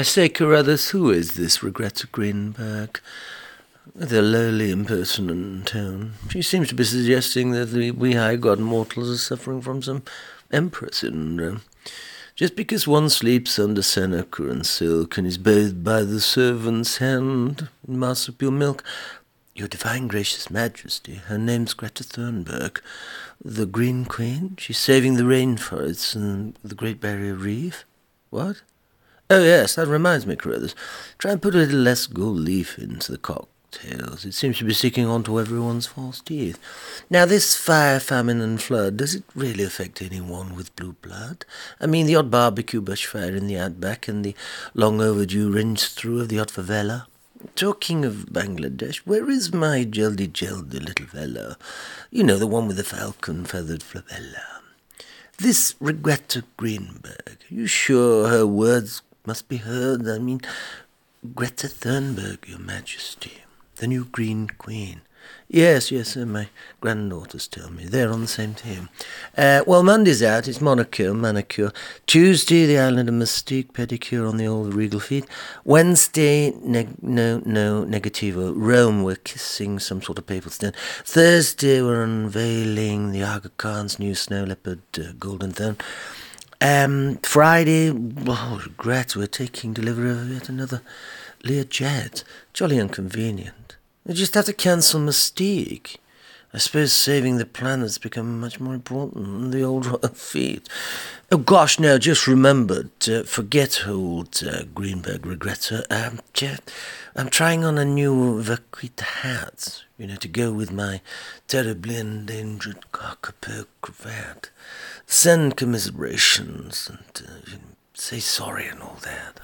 I say, Carruthers, who is this Regretta Greenberg? With a lowly, impertinent tone, she seems to be suggesting that the, we high god mortals are suffering from some emperor syndrome. Just because one sleeps under seneca and silk and is bathed by the servant's hand in marsupial milk, your divine gracious majesty, her name's Greta Thunberg, the Green Queen. She's saving the rainforests and the Great Barrier Reef. What? Oh, yes, that reminds me, Carruthers. Try and put a little less gold leaf into the cocktails. It seems to be sticking onto everyone's false teeth. Now, this fire, famine, and flood, does it really affect anyone with blue blood? I mean, the odd barbecue bushfire in the outback and the long overdue rinse through of the odd favela? Talking of Bangladesh, where is my jelly jelly little fellow? You know, the one with the falcon feathered flabella. This Regretta Greenberg, you sure her words must be heard. I mean, Greta Thunberg, Your Majesty, the new Green Queen. Yes, yes, uh, my granddaughters tell me. They're on the same team. Uh, well, Monday's out. It's Monaco, manicure. Tuesday, the island of Mustique, pedicure on the old regal feet. Wednesday, neg- no, no, negativo. Rome, we're kissing some sort of papal stone. Thursday, we're unveiling the Aga Khan's new snow leopard uh, golden throne. Um, Friday, oh, regret, we're taking delivery of yet another Learjet. Jolly inconvenient. I just had to cancel Mustique. I suppose saving the planet's become much more important than the old royal feet. Oh gosh, no, just remembered. Uh, forget old uh, Greenberg regretter. Um, just, I'm trying on a new vaquita hat, you know, to go with my terribly endangered kakapo cravat. Send commiserations and uh, say sorry and all that.